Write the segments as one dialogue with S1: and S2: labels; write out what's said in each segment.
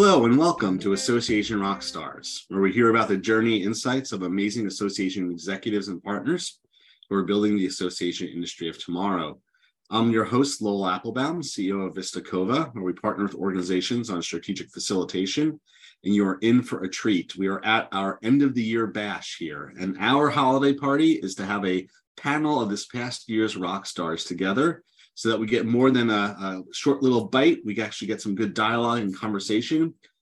S1: Hello and welcome to Association Rockstars, where we hear about the journey insights of amazing association executives and partners who are building the association industry of tomorrow. I'm your host, Lowell Aplebaum, CEO of Vista Cova, where we partner with organizations on strategic facilitation. And you are in for a treat. We are at our end of the year bash here, and our holiday party is to have a panel of this past year's rock stars together so that we get more than a, a short little bite. We actually get some good dialogue and conversation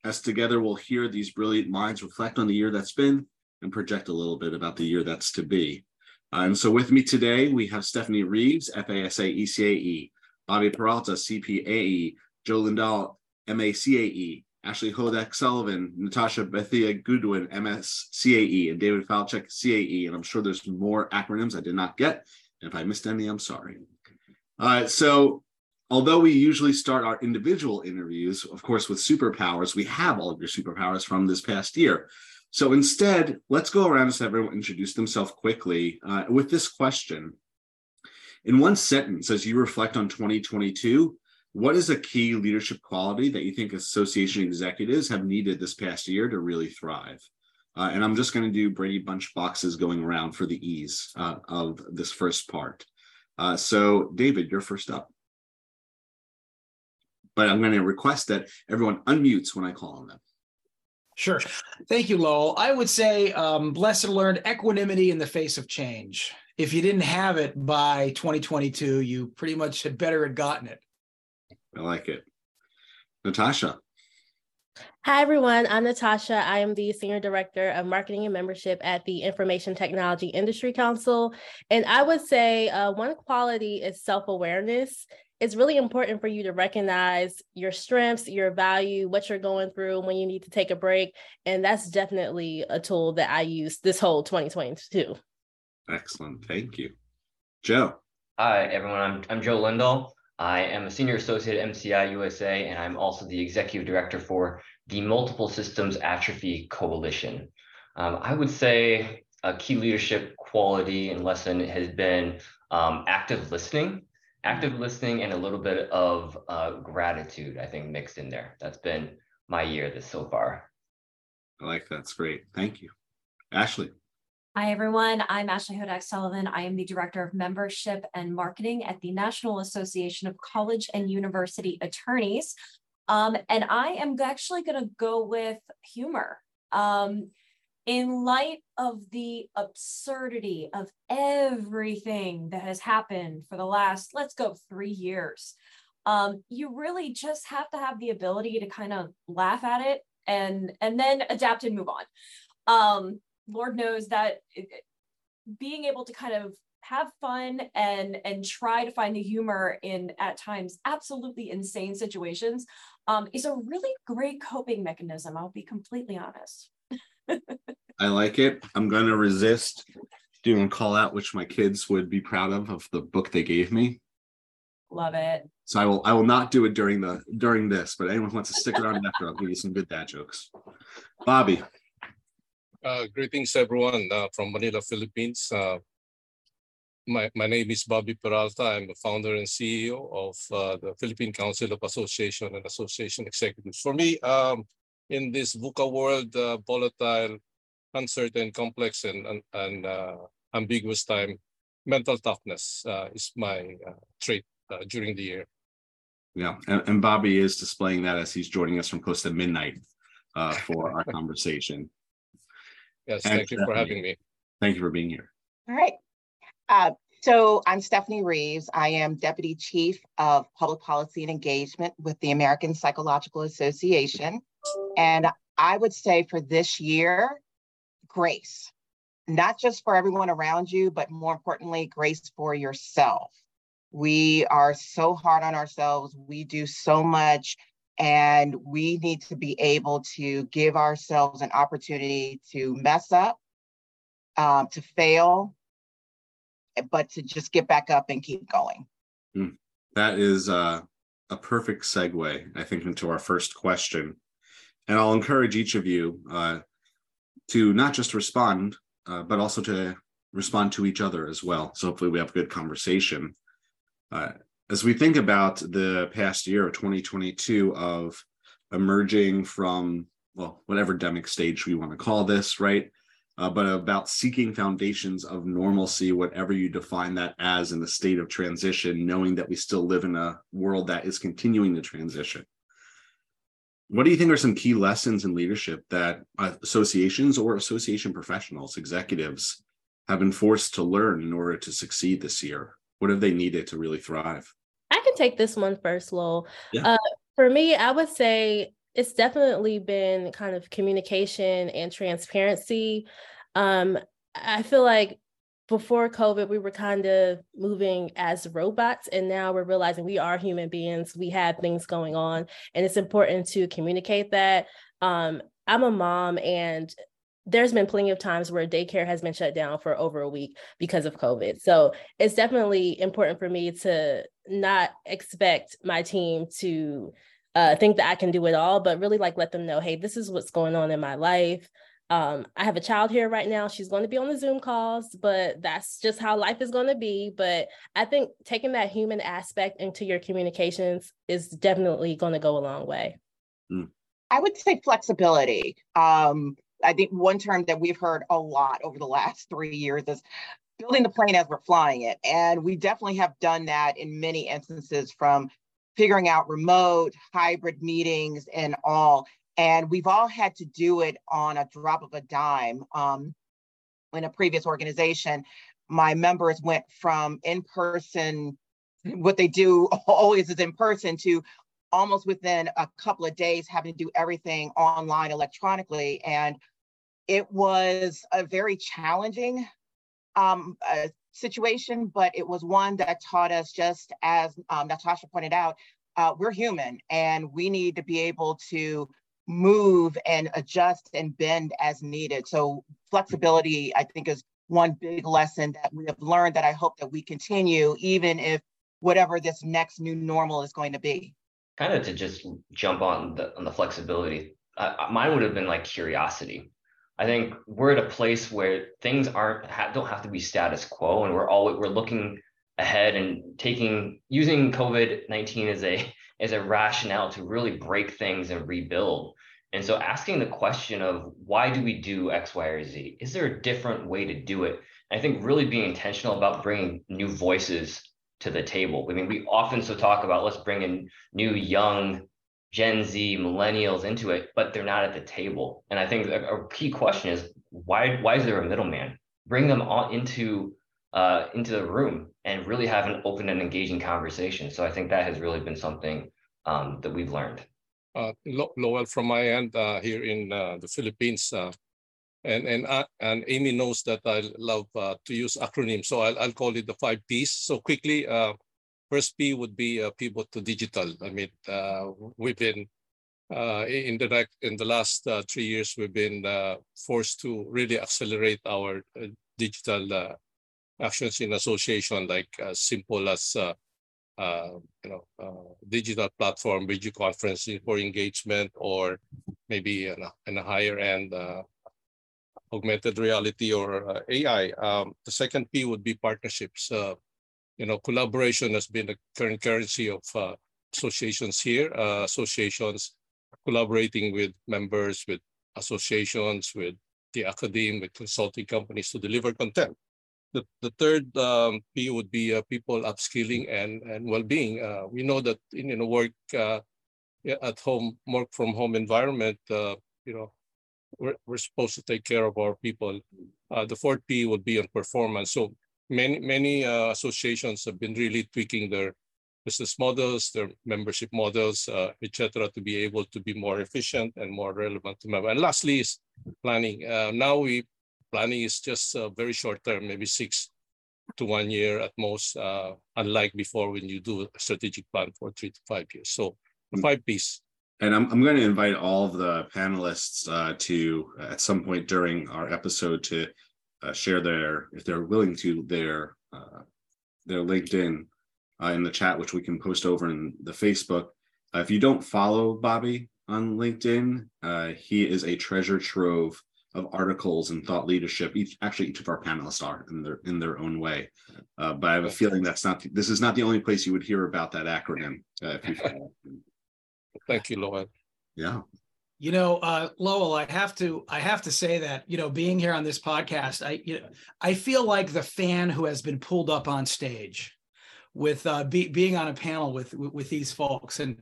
S1: as together we'll hear these brilliant minds reflect on the year that's been and project a little bit about the year that's to be. Uh, and so with me today, we have Stephanie Reeves, FASAE CAE, Bobby Peralta, CPAE, Joe Lindahl, MACAE, Ashley Hodak Sullivan, Natasha Bethia Goodwin, MSCAE, and David Falchek, CAE. And I'm sure there's more acronyms I did not get. And if I missed any, I'm sorry. Uh, so although we usually start our individual interviews, of course, with superpowers, we have all of your superpowers from this past year. So instead, let's go around and have everyone introduce themselves quickly uh, with this question. In one sentence, as you reflect on 2022, what is a key leadership quality that you think association executives have needed this past year to really thrive? Uh, and I'm just going to do Brady Bunch boxes going around for the ease uh, of this first part. Uh, so, David, you're first up. But I'm going to request that everyone unmutes when I call on them.
S2: Sure. Thank you, Lowell. I would say um, blessed and learned equanimity in the face of change. If you didn't have it by 2022, you pretty much had better had gotten it.
S1: I like it. Natasha.
S3: Hi, everyone. I'm Natasha. I am the Senior Director of Marketing and Membership at the Information Technology Industry Council. And I would say uh, one quality is self awareness it's really important for you to recognize your strengths, your value, what you're going through when you need to take a break. And that's definitely a tool that I use this whole 2022.
S1: Excellent. Thank you. Joe.
S4: Hi, everyone. I'm, I'm Joe Lindahl. I am a senior associate at MCI USA, and I'm also the executive director for the Multiple Systems Atrophy Coalition. Um, I would say a key leadership quality and lesson has been um, active listening active listening and a little bit of uh, gratitude, I think, mixed in there. That's been my year this so far.
S1: I like that. That's great. Thank you. Ashley.
S5: Hi, everyone. I'm Ashley Hodak Sullivan. I am the Director of Membership and Marketing at the National Association of College and University Attorneys. Um, and I am actually going to go with humor. Um, in light of the absurdity of everything that has happened for the last, let's go, three years, um, you really just have to have the ability to kind of laugh at it and and then adapt and move on. Um, Lord knows that it, being able to kind of have fun and and try to find the humor in at times absolutely insane situations um, is a really great coping mechanism. I'll be completely honest.
S1: I like it. I'm going to resist doing a call out, which my kids would be proud of, of the book they gave me.
S5: Love it.
S1: So I will I will not do it during the during this, but anyone who wants to stick around after, I'll give you some good dad jokes. Bobby.
S6: Uh, greetings, everyone uh, from Manila, Philippines. Uh, my, my name is Bobby Peralta. I'm the founder and CEO of uh, the Philippine Council of Association and Association Executives. For me, um, in this VUCA world, uh, volatile, uncertain, complex, and, and, and uh, ambiguous time, mental toughness uh, is my uh, trait uh, during the year.
S1: Yeah, and, and, Bobby is displaying that as he's joining us from close to midnight uh, for our conversation.
S6: Yes, and thank you for having me.
S1: Thank you for being here.
S7: All right. Uh, so I'm Stephanie Reeves. I am Deputy Chief of Public Policy and Engagement with the American Psychological Association. And I would say for this year, grace, not just for everyone around you, but more importantly, grace for yourself. We are so hard on ourselves. We do so much, and we need to be able to give ourselves an opportunity to mess up, um, to fail, but to just get back up and keep going.
S1: Mm, that is uh, a perfect segue, I think, into our first question. And I'll encourage each of you uh, to not just respond, uh, but also to respond to each other as well. So hopefully we have a good conversation. Uh, as we think about the past year of 2022 of emerging from well whatever demic stage we want to call this right uh, but about seeking foundations of normalcy whatever you define that as in the state of transition knowing that we still live in a world that is continuing to transition what do you think are some key lessons in leadership that associations or association professionals executives have been forced to learn in order to succeed this year what have they needed to really thrive
S3: I can take this one first, Lowell.
S1: Yeah.
S3: Uh, for me, I would say it's definitely been kind of communication and transparency. Um, I feel like before COVID, we were kind of moving as robots, and now we're realizing we are human beings. We have things going on, and it's important to communicate that. Um, I'm a mom, and there's been plenty of times where daycare has been shut down for over a week because of COVID. So it's definitely important for me to not expect my team to uh, think that I can do it all, but really like let them know, hey, this is what's going on in my life. Um, I have a child here right now. She's going to be on the Zoom calls, but that's just how life is going to be. But I think taking that human aspect into your communications is definitely going to go a long way.
S7: I would say flexibility. Um, I think one term that we've heard a lot over the last three years is building the plane as we're flying it. And we definitely have done that in many instances from figuring out remote, hybrid meetings, and all. And we've all had to do it on a drop of a dime. Um, in a previous organization, my members went from in person, what they do always is in person, to almost within a couple of days having to do everything online electronically. And it was a very challenging um, situation, but it was one that taught us, just as um, Natasha pointed out, uh, we're human and we need to be able to move and adjust and bend as needed. So flexibility, I think, is one big lesson that we have learned that I hope that we continue, even if whatever this next new normal is going to be.
S4: Kind of to just jump on the on the flexibility. Uh, mine would have been like curiosity. I think we're at a place where things aren't ha- don't have to be status quo, and we're always we're looking ahead and taking using COVID nineteen as a as a rationale to really break things and rebuild. And so asking the question of why do we do X, Y, or Z? Is there a different way to do it? And I think really being intentional about bringing new voices to the table. I mean, we often so talk about let's bring in new young Gen Z, millennials into it, but they're not at the table. And I think a, key question is why why is there a middleman? Bring them on into uh, into the room and really have an open and engaging conversation. So I think that has really been something um, that we've learned.
S6: Uh, Lowell, from my end uh, here in uh, the Philippines, uh, and and uh, and Amy knows that I love uh, to use acronyms, so I'll, I'll call it the five P's. So quickly, uh, first P would be uh, pivot to digital. I mean, uh, we've been uh, in the in the last three years, we've been forced to really accelerate our digital actions in association, like as simple as uh, you know uh, digital platform, video conferencing for engagement, or maybe in a, in a higher end uh, augmented reality or AI. Um, the second P would be partnerships. You know, collaboration has been the current currency of uh, associations here. Uh, associations collaborating with members, with associations, with the academe, with consulting companies to deliver content. The, the third um, P would be uh, people upskilling and, and well-being. Uh, we know that in, in a work uh, at home, work from home environment, uh, you know, we're, we're supposed to take care of our people. The fourth P would be on performance. So many many uh, associations have been really tweaking their business models, their membership models, uh, etc., to be able to be more efficient and more relevant to members. And lastly is planning. Uh, now we planning is just uh, very short term, maybe six to one year at most, uh, unlike before when you do a strategic plan for three to five years. So the five P's.
S1: And I'm, I'm going to invite all of the panelists uh, to, at some point during our episode, to uh, share their, if they're willing to, their uh, their LinkedIn uh, in the chat, which we can post over in the Facebook. Uh, if you don't follow Bobby on LinkedIn, uh, he is a treasure trove of articles and thought leadership. Each actually each of our panelists are in their in their own way. Uh, but I have a feeling that's not this is not the only place you would hear about that acronym. Uh, if you follow.
S6: Thank you, Lowell.
S1: Yeah.
S2: You know, uh, Lowell, I have to I have to say that you know, being here on this podcast, I you know, I feel like the fan who has been pulled up on stage with uh, be, being on a panel with with these folks, and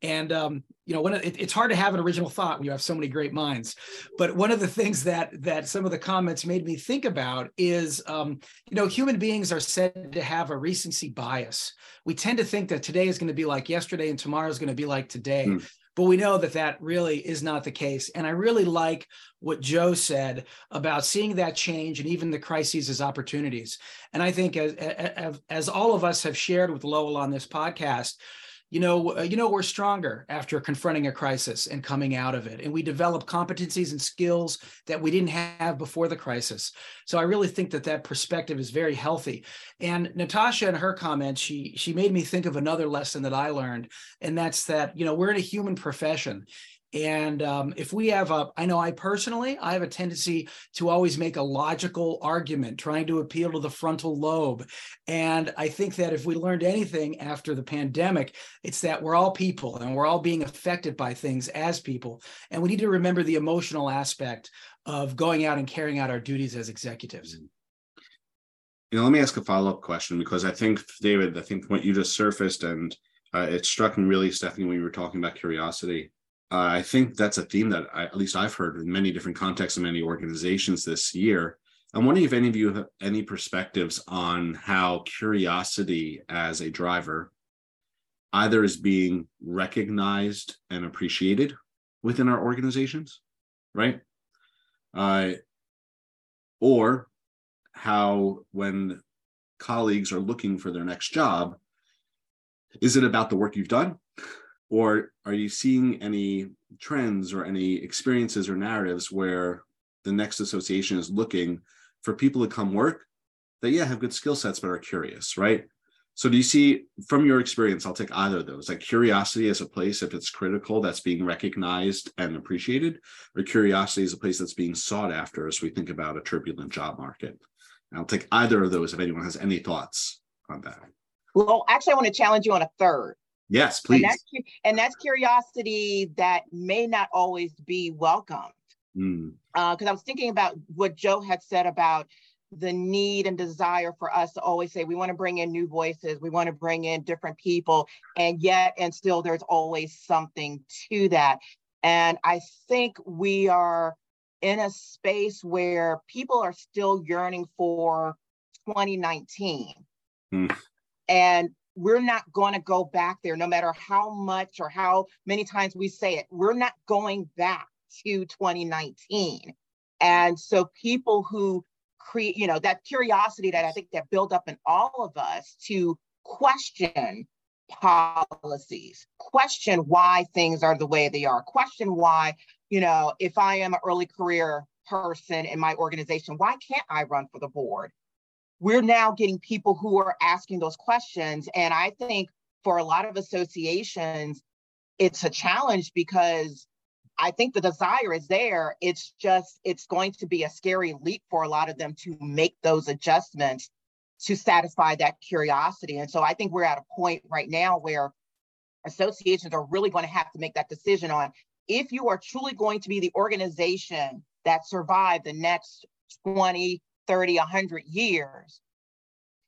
S2: and um, you know, when it, it's hard to have an original thought when you have so many great minds. But one of the things that that some of the comments made me think about is, um, you know, human beings are said to have a recency bias. We tend to think that today is going to be like yesterday and tomorrow is going to be like today. Mm but we know that that really is not the case. And i really like what joe said about seeing that change and even the crises as opportunities. And i think as, as, as all of us have shared with lowell on this podcast you know, uh, you know, we're stronger after confronting a crisis and coming out of it. And we develop competencies and skills that we didn't have before the crisis. So I really think that that perspective is very healthy. And Natasha, in her comments, she she made me think of another lesson that I learned, and that's that you know we're in a human profession, and um, if we have a, I know I personally, I have a tendency to always make a logical argument, trying to appeal to the frontal lobe. And I think that if we learned anything after the pandemic, it's that we're all people and we're all being affected by things as people. And we need to remember the emotional aspect of going out and carrying out our duties as executives.
S1: You know, let me ask a follow up question because I think, David, I think what you just surfaced and uh, it struck me really, Stephanie, when you were talking about curiosity uh, I think that's a theme that I, at least I've heard in many different contexts and many organizations this year. I'm wondering if any of you have any perspectives on how curiosity as a driver either is being recognized and appreciated within our organizations, right? Uh, or how when colleagues are looking for their next job, is it about the work you've done? Or are you seeing any trends or any experiences or narratives where the next association is looking for people to come work that, yeah, have good skill sets, but are curious, right? So do you see from your experience, I'll take either of those, like curiosity as a place, if it's critical, that's being recognized and appreciated, or curiosity as a place that's being sought after as we think about a turbulent job market. And I'll take either of those if anyone has any thoughts on that.
S7: Well, actually, I want to challenge you on a third.
S1: Yes, please.
S7: And that's, and that's curiosity that may not always be welcomed. Because mm. uh, I was thinking about what Joe had said about the need and desire for us to always say we want to bring in new voices, we want to bring in different people, and yet and still there's always something to that. And I think we are in a space where people are still yearning for 2019. Mm. And we're not going to go back there no matter how much or how many times we say it. We're not going back to 2019 and so people who create you know that curiosity that i think that build up in all of us to question policies question why things are the way they are question why you know if i am an early career person in my organization why can't i run for the board we're now getting people who are asking those questions. And I think for a lot of associations, it's a challenge because I think the desire is there. It's just, it's going to be a scary leap for a lot of them to make those adjustments to satisfy that curiosity. And so I think we're at a point right now where associations are really going to have to make that decision on if you are truly going to be the organization that survive the next 20, 30, 100 years,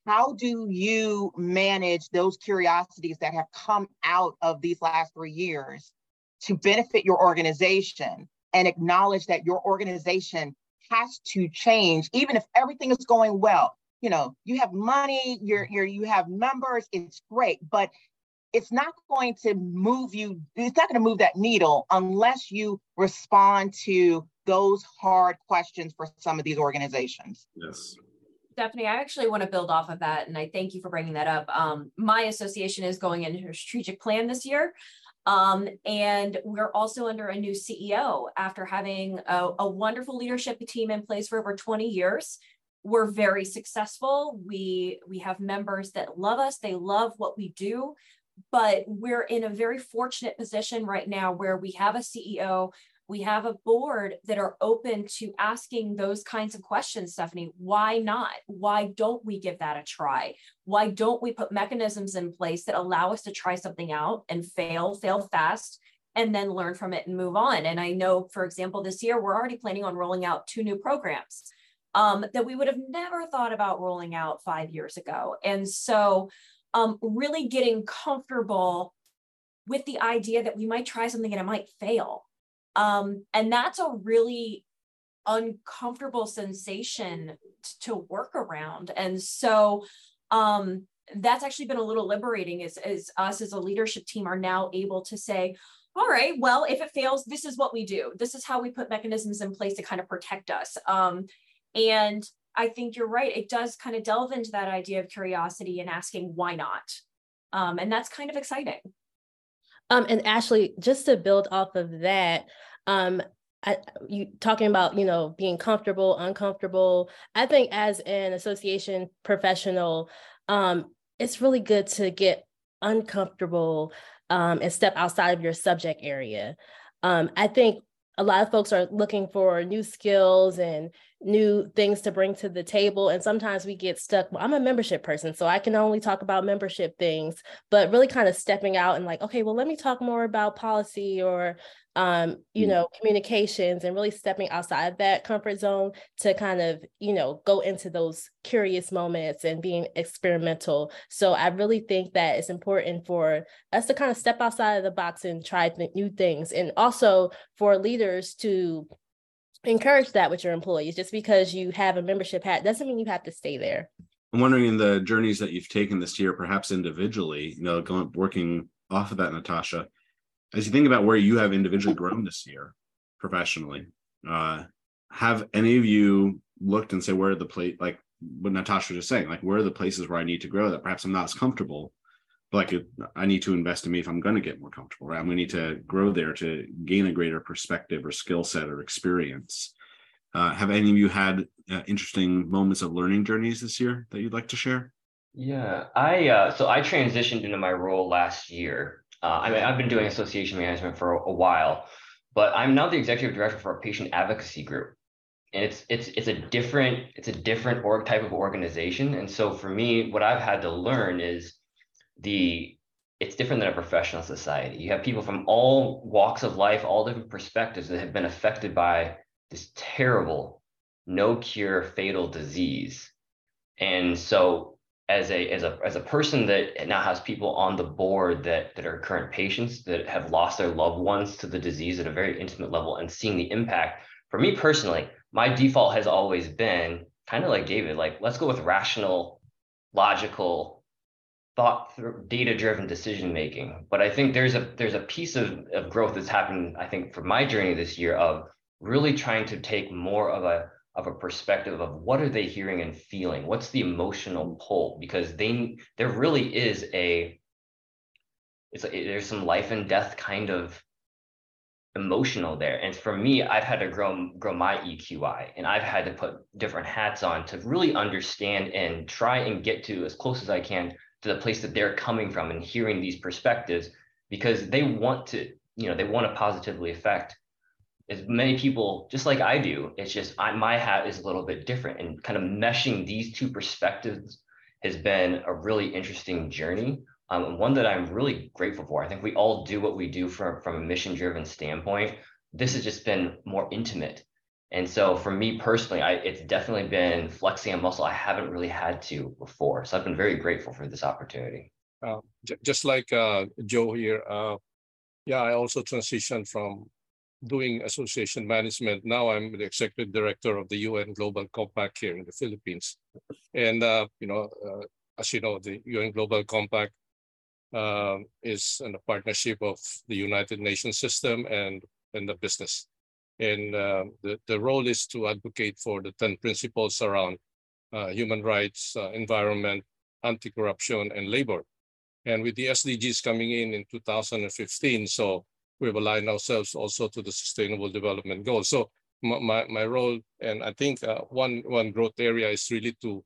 S7: how do you manage those curiosities that have come out of these last three years to benefit your organization and acknowledge that your organization has to change, even if everything is going well? You know, you have money, you're, you're you have members, it's great, but it's not going to move you, it's not going to move that needle unless you respond to those hard questions for some of these organizations.
S1: Yes.
S5: Stephanie, I actually want to build off of that, and I thank you for bringing that up. Um, my association is going into a strategic plan this year, um, and we're also under a new CEO after having a, a wonderful leadership team in place for over 20 years. We're very successful. We we have members that love us. They love what we do but we're in a very fortunate position right now where we have a CEO, we have a board that are open to asking those kinds of questions, Stephanie. Why not? Why don't we give that a try? Why don't we put mechanisms in place that allow us to try something out and fail, fail fast, and then learn from it and move on. And I know, for example, this year we're already planning on rolling out two new programs um, that we would have never thought about rolling out five years ago. And so, um, really getting comfortable with the idea that we might try something and it might fail. Um, and that's a really uncomfortable sensation to work around. And so, um, that's actually been a little liberating as, as us as a leadership team are now able to say, all right, well, if it fails, this is what we do. This is how we put mechanisms in place to kind of protect us. Um, and I think you're right. It does kind of delve into that idea of curiosity and asking why not. Um, and that's kind of exciting.
S3: Um, and Ashley, just to build off of that, um, I, you talking about you know being comfortable, uncomfortable. I think as an association professional, um, it's really good to get uncomfortable um, and step outside of your subject area. Um, I think a lot of folks are looking for new skills and new things to bring to the table. And sometimes we get stuck. Well, I'm a membership person, so I can only talk about membership things, but really kind of stepping out and like, okay, well, let me talk more about policy or um, you mm. know, communications and really stepping outside that comfort zone to kind of, you know, go into those curious moments and being experimental. So I really think that it's important for us to kind of step outside of the box and try th- new things. And also for leaders to encourage that with your employees. Just because you have a membership hat doesn't mean you have to stay there.
S1: I'm wondering in the journeys that you've taken this year, perhaps individually, you know, going working off of that, Natasha, as you think about where you have individually grown this year professionally, uh, have any of you looked and say where are the plate like what Natasha was just saying, like where are the places where I need to grow that perhaps I'm not as comfortable, but like I need to invest in me if I'm going to get more comfortable, right? I'm going to need to grow there to gain a greater perspective or skill set or experience. Uh, have any of you had uh, interesting moments of learning journeys this year that you'd like to share?
S4: Yeah, I uh, so I transitioned into my role last year, uh, I mean, I've been doing association management for a, a while, but I'm now the executive director for a patient advocacy group. And it's it's it's a different it's a different org type of organization. And so for me, what I've had to learn is the it's different than a professional society. You have people from all walks of life, all different perspectives that have been affected by this terrible, no cure, fatal disease. And so as a as a as a person that now has people on the board that that are current patients that have lost their loved ones to the disease at a very intimate level and seeing the impact for me personally my default has always been kind of like david like let's go with rational logical thought data driven decision making but i think there's a there's a piece of, of growth that's happened i think for my journey this year of really trying to take more of a of a perspective of what are they hearing and feeling? What's the emotional mm-hmm. pull? Because they there really is a it's a, there's some life and death kind of emotional there. And for me i've had to grow grow my eqi and i've had to put different hats on to really understand and try and get to as close as i can to the place that they're coming from and hearing these perspectives because they want to you know they want to positively affect as many people, just like I do, it's just I, my hat is a little bit different. And kind of meshing these two perspectives has been a really interesting journey. Um, one that I'm really grateful for. I think we all do what we do from, from a mission driven standpoint. This has just been more intimate. And so for me personally, I, it's definitely been flexing a muscle I haven't really had to before. So I've been very grateful for this opportunity.
S6: Uh, j- just like uh, Joe here, uh, yeah, I also transitioned from doing association management. Now I'm the executive director of the UN Global Compact here in the Philippines. And, uh, you know, uh, as you know, the UN Global Compact uh, is in a partnership of the United Nations system and, and the business. And uh, the, the role is to advocate for the 10 principles around uh, human rights, uh, environment, anti-corruption, and labor. And with the SDGs coming in in 2015, so we've aligned ourselves also to the sustainable development goals. So my, my role, and I think uh, one, one growth area is really to,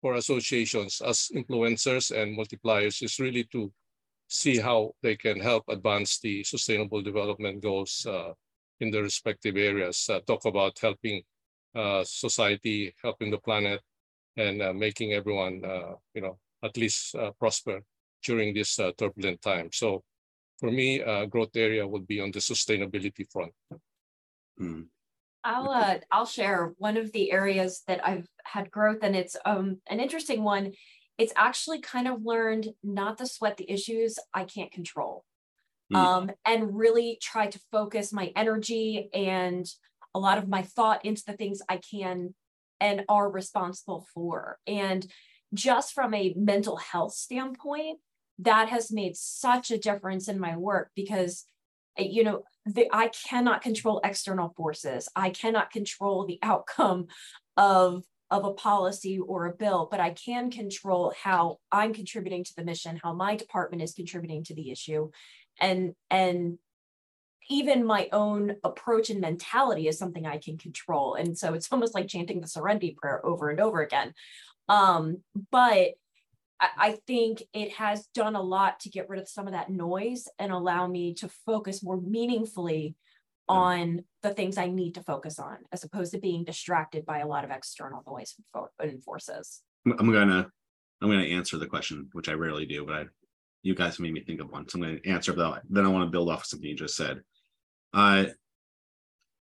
S6: for associations as influencers and multipliers is really to see how they can help advance the sustainable development goals uh, in the respective areas. Uh, talk about helping uh, society, helping the planet, and uh, making everyone, uh, you know, at least prosper during this turbulent time. So for me, uh, growth area would be on the sustainability front.
S5: Hmm. I'll uh, I'll share one of the areas that I've had growth, and it's um an interesting one. It's actually kind of learned not to sweat the issues I can't control, mm. um, and really try to focus my energy and a lot of my thought into the things I can and are responsible for. And just from a mental health standpoint, that has made such a difference in my work because you know the, i cannot control external forces. I cannot control the outcome of of a policy or a bill but i can control how i'm contributing to the mission how my department is contributing to the issue. And and even my own approach and mentality is something i can control. And so it's almost like chanting the serenity prayer over and over again. Um but I think it has done a lot to get rid of some of that noise and allow me to focus more meaningfully on the things I need to focus on, as opposed to being distracted by a lot of external noise and forces.
S1: I'm gonna I'm gonna answer the question, which I rarely do, but I you guys made me think of one, so I'm gonna answer that. Then I want to build off of something you just said. Uh,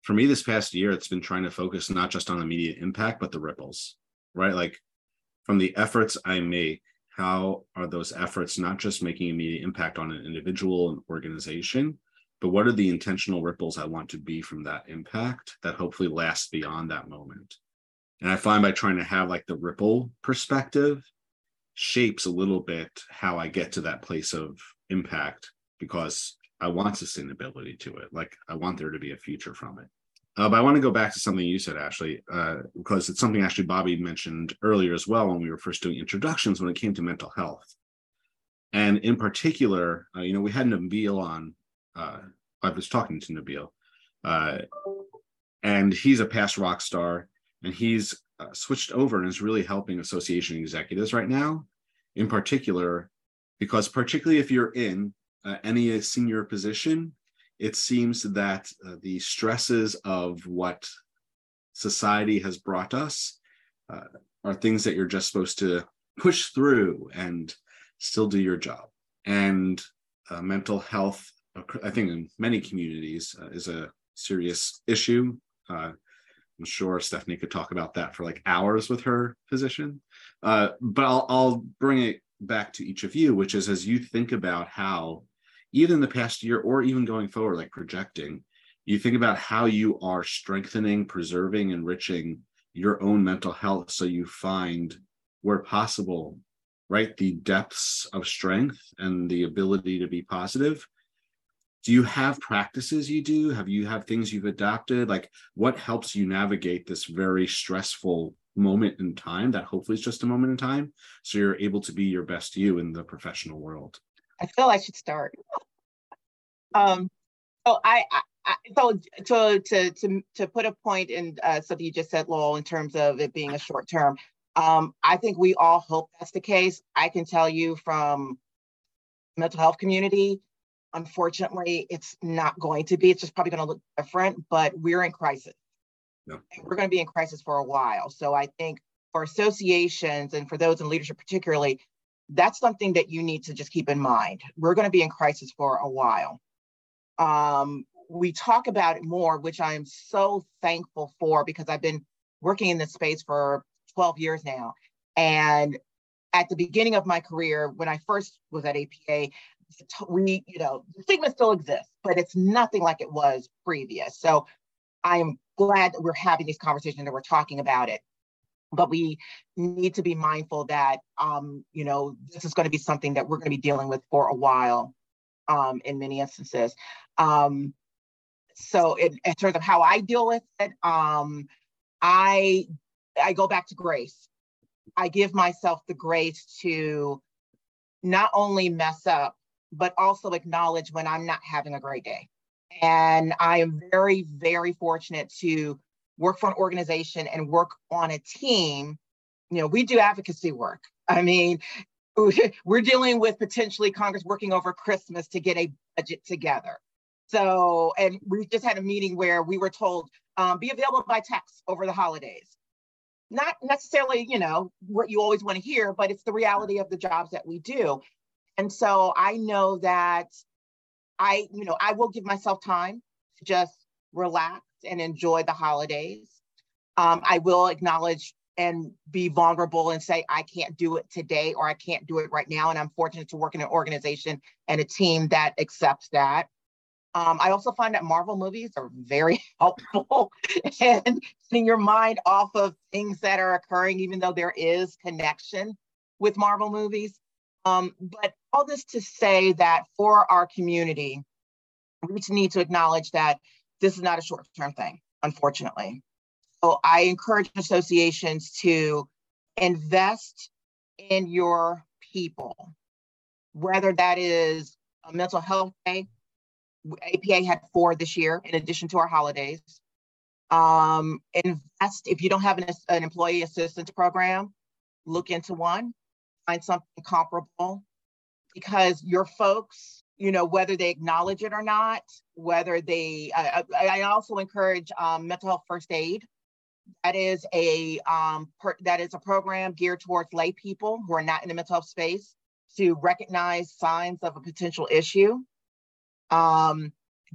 S1: for me, this past year, it's been trying to focus not just on immediate impact, but the ripples, right? Like from the efforts I make how are those efforts not just making immediate impact on an individual and organization but what are the intentional ripples i want to be from that impact that hopefully lasts beyond that moment? And i find by trying to have like the ripple perspective shapes a little bit how i get to that place of impact because i want sustainability to it. Like i want there to be a future from it uh, but I want to go back to something you said, Ashley, uh, because it's something actually Bobby mentioned earlier as well when we were first doing introductions when it came to mental health. And in particular, uh, you know, we had Nabil on, uh, I was talking to Nabil, uh, and he's a past rock star, and he's uh, switched over and is really helping association executives right now, in particular, because particularly if you're in any senior position, it seems that uh, the stresses of what society has brought us uh, are things that you're just supposed to push through and still do your job. And uh, mental health, I think, in many communities uh, is a serious issue. Uh, I'm sure Stephanie could talk about that for like hours with her physician. Uh, but I'll, I'll bring it back to each of you, which is as you think about how even in the past year or even going forward, like projecting, you think about how you are strengthening, preserving, enriching your own mental health so you find where possible, right, the depths of strength and the ability to be positive. Do you have practices you do? Have you have things you've adopted? Like what helps you navigate this very stressful moment in time that hopefully is just a moment in time so you're able to be your best you in the professional world?
S7: I feel I should start. Um, so I, I, so to to to to put a point in uh, something you just said, Lowell, in terms of it being a short term. Um, I think we all hope that's the case. I can tell you from mental health community, unfortunately, it's not going to be. It's just probably going to look different, but we're in crisis. No. We're going to be in crisis for a while. So I think for associations and for those in leadership particularly, that's something that you need to just keep in mind. We're going to be in crisis for a while. Um, we talk about it more, which I am so thankful for because I've been working in this space for 12 years now. And at the beginning of my career, when I first was at APA, we, you know, stigma still exists, but it's nothing like it was previous. So I am glad that we're having these conversations and we're talking about it but we need to be mindful that um, you know this is going to be something that we're going to be dealing with for a while um, in many instances. Um, so in, in, terms of how i deal with it um, i i go back to grace. I give myself the grace to not only mess up but also acknowledge when i'm not having a great day. And i am very very fortunate to work for an organization and work on a team, you know, we do advocacy work. I mean, we're dealing with potentially Congress working over Christmas to get a budget together. So, and we just had a meeting where we were told, um, be available by text over the holidays. Not necessarily, you know, what you always want to hear, but it's the reality of the jobs that we do. And so I know that I, you know, I will give myself time to just relax and enjoy the holidays. Um, I will acknowledge and be vulnerable and say, I can't do it today or I can't do it right now. And I'm fortunate to work in an organization and a team that accepts that. Um, I also find that Marvel movies are very helpful in getting your mind off of things that are occurring, even though there is connection with Marvel movies. Um, but all this to say that for our community, we need to acknowledge that this is not a short term thing, unfortunately. So I encourage associations to invest in your people, whether that is a mental health day. APA had four this year, in addition to our holidays. Um, invest, if you don't have an, an employee assistance program, look into one, find something comparable because your folks you know, whether they acknowledge it or not, whether they, I, I also encourage um, mental health first aid. That is a um, per, that is a program geared towards lay people who are not in the mental health space to recognize signs of a potential issue. Um,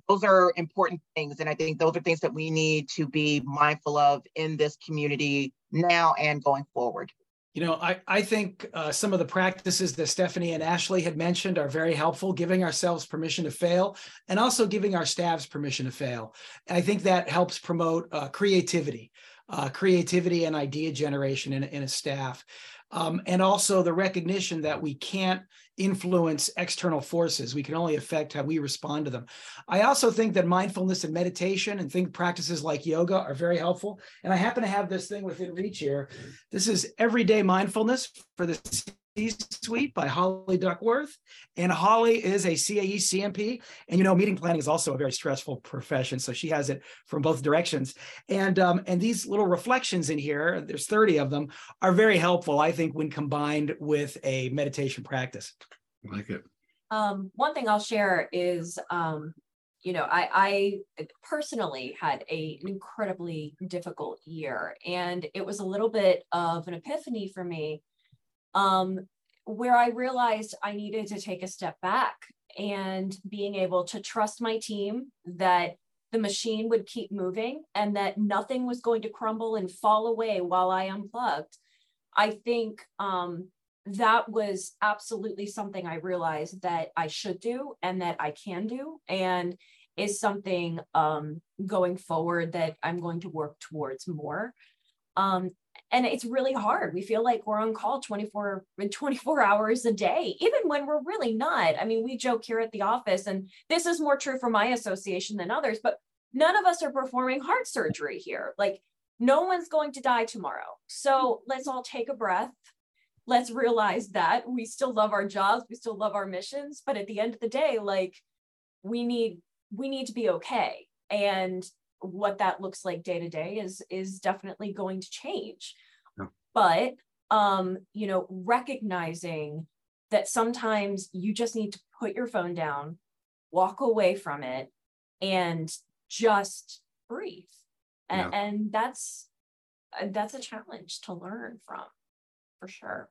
S7: those are important things, and I think those are things that we need to be mindful of in this community now and going forward.
S2: You know, I, I think uh, some of the practices that Stephanie and Ashley had mentioned are very helpful, giving ourselves permission to fail and also giving our staffs permission to fail. I think that helps promote uh, creativity, uh, creativity and idea generation in, in a staff. Um, and also the recognition that we can't influence external forces. We can only affect how we respond to them. I also think that mindfulness and meditation and think practices like yoga are very helpful. And I happen to have this thing within reach here. This is everyday mindfulness for the Suite by Holly Duckworth. And Holly is a CAE CMP. And you know, meeting planning is also a very stressful profession. So she has it from both directions. And um, and these little reflections in here, there's 30 of them, are very helpful, I think, when combined with a meditation practice.
S1: I like it.
S5: Um, one thing I'll share is um, you know, I, I personally had a, an incredibly difficult year, and it was a little bit of an epiphany for me um, where I realized I needed to take a step back and being able to trust my team that the machine would keep moving and that nothing was going to crumble and fall away while I unplugged. I think um, that was absolutely something I realized that I should do and that I can do, and is something um, going forward that I'm going to work towards more. Um, and it's really hard. We feel like we're on call 24 24 hours a day even when we're really not. I mean we joke here at the office and this is more true for my association than others but none of us are performing heart surgery here. Like no one's going to die tomorrow. So let's all take a breath. Let's realize that we still love our jobs we still love our missions but at the end of the day like we need we need to be okay. And what that looks like day to day is is definitely going to change yeah. but um you know recognizing that sometimes you just need to put your phone down walk away from it and just breathe and, yeah. and that's uh, that's a challenge to learn from for sure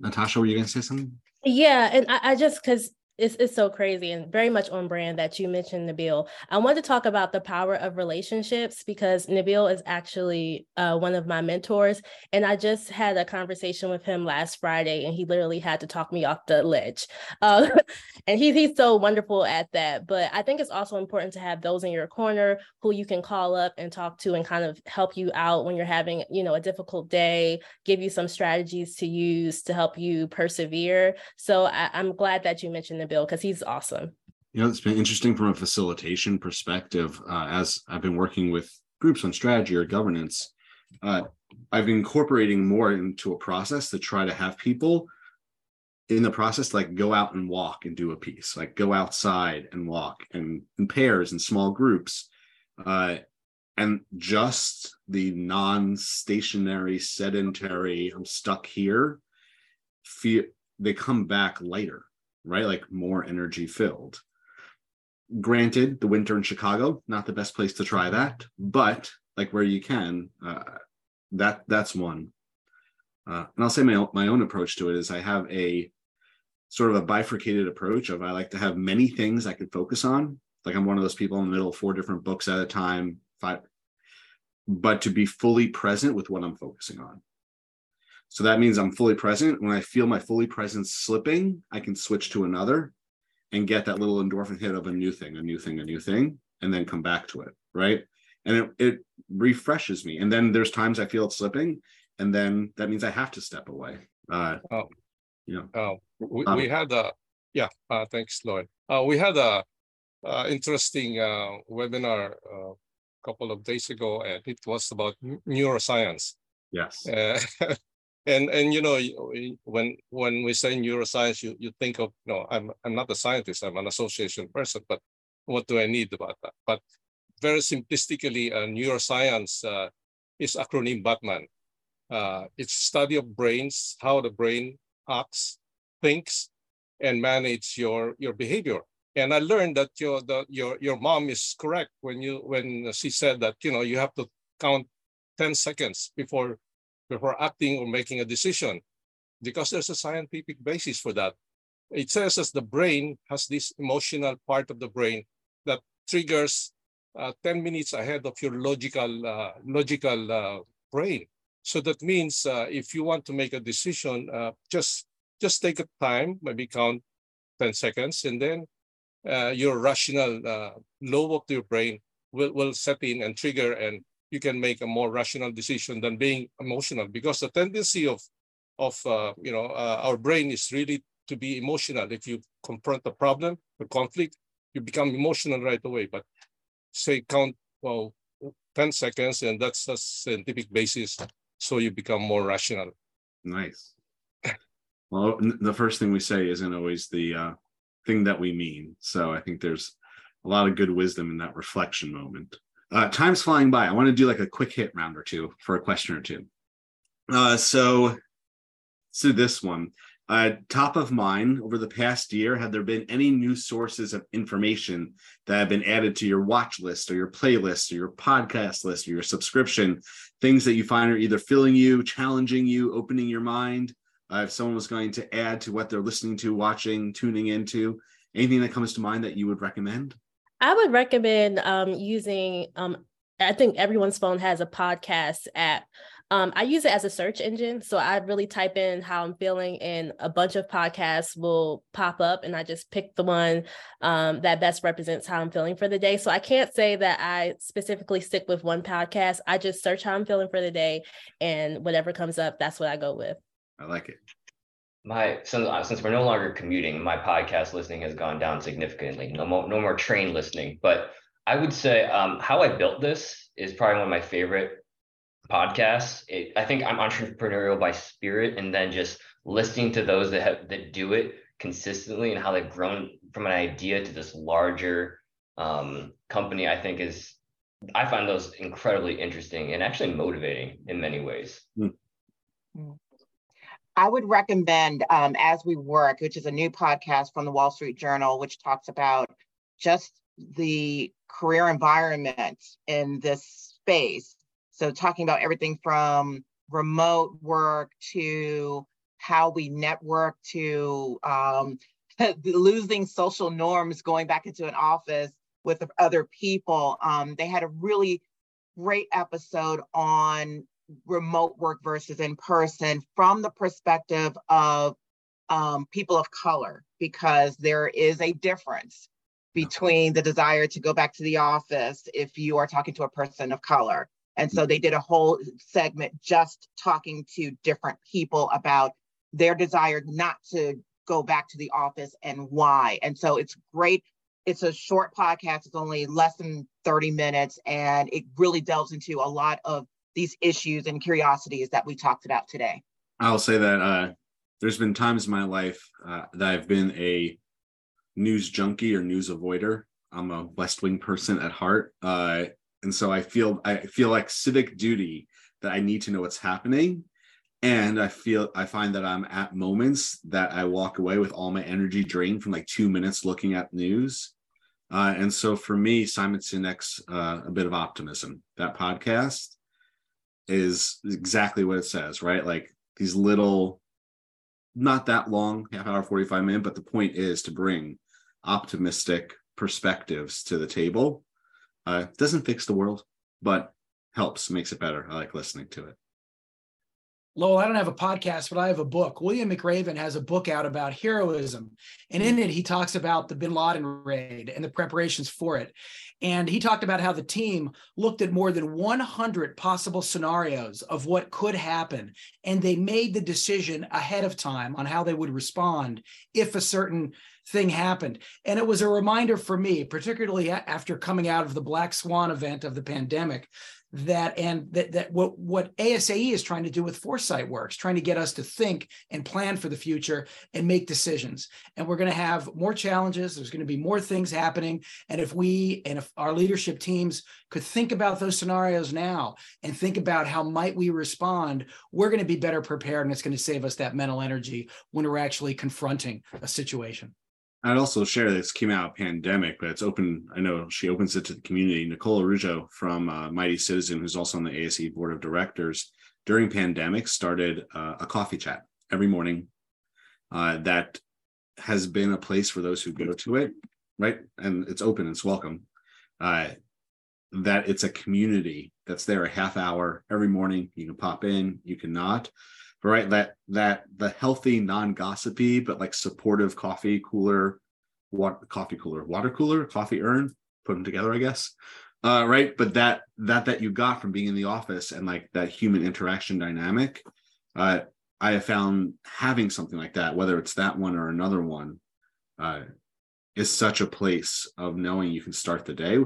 S1: natasha were you going to say something
S3: yeah and i, I just because it's, it's so crazy and very much on brand that you mentioned Nabil. I want to talk about the power of relationships because Nabil is actually uh, one of my mentors. And I just had a conversation with him last Friday and he literally had to talk me off the ledge. Uh, and he, he's so wonderful at that. But I think it's also important to have those in your corner who you can call up and talk to and kind of help you out when you're having, you know, a difficult day, give you some strategies to use to help you persevere. So I, I'm glad that you mentioned Bill because he's awesome.
S1: You know, it's been interesting from a facilitation perspective. Uh, as I've been working with groups on strategy or governance, uh, I've been incorporating more into a process to try to have people in the process like go out and walk and do a piece, like go outside and walk and in pairs and small groups. Uh, and just the non-stationary sedentary i'm stuck here feel they come back later right? Like more energy filled. Granted, the winter in Chicago, not the best place to try that, but like where you can, uh, that that's one. Uh, and I'll say my my own approach to it is I have a sort of a bifurcated approach of I like to have many things I could focus on. Like I'm one of those people in the middle of four different books at a time, five, but to be fully present with what I'm focusing on. So that means I'm fully present. When I feel my fully presence slipping, I can switch to another and get that little endorphin hit of a new thing, a new thing, a new thing, and then come back to it. Right. And it, it refreshes me. And then there's times I feel it slipping, and then that means I have to step away. Uh,
S6: oh,
S1: yeah.
S6: uh, we,
S1: Um,
S6: we had a, yeah, uh, thanks, Lloyd. Uh, we had a uh, interesting uh, webinar a couple of days ago, and it was about neuroscience.
S1: yes.
S6: And and you know when when we say neuroscience, you you think of no, I'm I'm not a scientist. I'm an association person, but what do I need about that? But very simplistically, uh, neuroscience uh, is acronym Batman. Uh, it's study of brains, how the brain acts, thinks, and manage your your behavior. And I learned that your the, your your mom is correct when you when she said that you know you have to count 10 seconds before before acting or making a decision because there's a scientific basis for that. It says that the brain has this emotional part of the brain that triggers uh, 10 minutes ahead of your logical uh, logical uh, brain. So that means uh, if you want to make a decision, uh, just just take a time, maybe count 10 seconds, and then uh, your rational lobe of your brain will, will set in and trigger, and you can make a more rational decision than being emotional. Because the tendency of of uh, you know uh, our brain is really to be emotional. If you confront a problem, a conflict, you become emotional right away. But say count well 10 seconds, and that's a scientific basis so you become more rational.
S1: Nice. Well, the first thing we say isn't always the uh, thing that we mean. So I think there's a lot of good wisdom in that reflection moment. Uh, time's flying by. I want to do like a quick hit round or two for a question or two. Uh, so, so this one, uh, top of mind over the past year, have there been any new sources of information that have been added to your watch list or your playlist or your podcast list or your subscription? Things that you find are either filling you, challenging you, opening your mind. Uh, if someone was going to add to what they're listening to, watching, tuning into, anything that comes to mind that you would recommend?
S3: I would recommend um, using. Um, I think everyone's phone has a podcast app. Um, I use it as a search engine, so I really type in how I'm feeling, and a bunch of podcasts will pop up, and I just pick the one um, that best represents how I'm feeling for the day. So I can't say that I specifically stick with one podcast. I just search how I'm feeling for the day, and whatever comes up, that's what I go with.
S1: I like it.
S4: My since uh, since we're no longer commuting, my podcast listening has gone down significantly. No more no more train listening. But I would say um, how I built this is probably one of my favorite podcasts. It, I think I'm entrepreneurial by spirit, and then just listening to those that have that do it consistently and how they've grown from an idea to this larger um, company. I think is I find those incredibly interesting and actually motivating in many ways.
S7: I would recommend um, As We Work, which is a new podcast from the Wall Street Journal, which talks about just the career environment in this space. So, talking about everything from remote work to how we network to um, losing social norms going back into an office with other people. Um, they had a really great episode on remote work versus in person from the perspective of um, people of color, because there is a difference between the desire to go back to the office if you are talking to a person of color. And so they did a whole segment just talking to different people about their desire not to go back to the office and why. And so it's great. It's a short podcast, it's only less than 30 minutes, and it really delves into a lot of these issues and curiosities that we talked about today.
S1: I'll say that uh, there's been times in my life uh, that I've been a news junkie or news avoider. I'm a West Wing person at heart, uh, and so I feel I feel like civic duty that I need to know what's happening, and I feel I find that I'm at moments that I walk away with all my energy drained from like two minutes looking at news. Uh, and so for me, Simon Sinek's uh, a bit of optimism. That podcast is exactly what it says, right? Like these little not that long, half hour, 45 minute, but the point is to bring optimistic perspectives to the table. Uh, doesn't fix the world, but helps, makes it better. I like listening to it.
S2: Lowell, I don't have a podcast, but I have a book. William McRaven has a book out about heroism. And in it, he talks about the bin Laden raid and the preparations for it. And he talked about how the team looked at more than 100 possible scenarios of what could happen. And they made the decision ahead of time on how they would respond if a certain thing happened. And it was a reminder for me, particularly after coming out of the Black Swan event of the pandemic, that and that, that what what ASAE is trying to do with foresight works, trying to get us to think and plan for the future and make decisions. And we're going to have more challenges. There's going to be more things happening. And if we and if our leadership teams could think about those scenarios now and think about how might we respond, we're going to be better prepared, and it's going to save us that mental energy when we're actually confronting a situation.
S1: I'd also share this came out pandemic, but it's open. I know she opens it to the community. Nicole Araujo from uh, Mighty Citizen, who's also on the ASAE board of directors, during pandemic started uh, a coffee chat every morning. Uh, that has been a place for those who go to it, right? And it's open, it's welcome. Uh, that it's a community that's there a half hour every morning. You can pop in, you can not right? That that the healthy non-gossipy but like supportive coffee cooler what coffee cooler water cooler coffee urn put them together i guess. Uh, right? But that that that you got from being in the office and like that human interaction dynamic uh, i have found having something like that whether it's that one or another one uh, is such a place of knowing you can start the day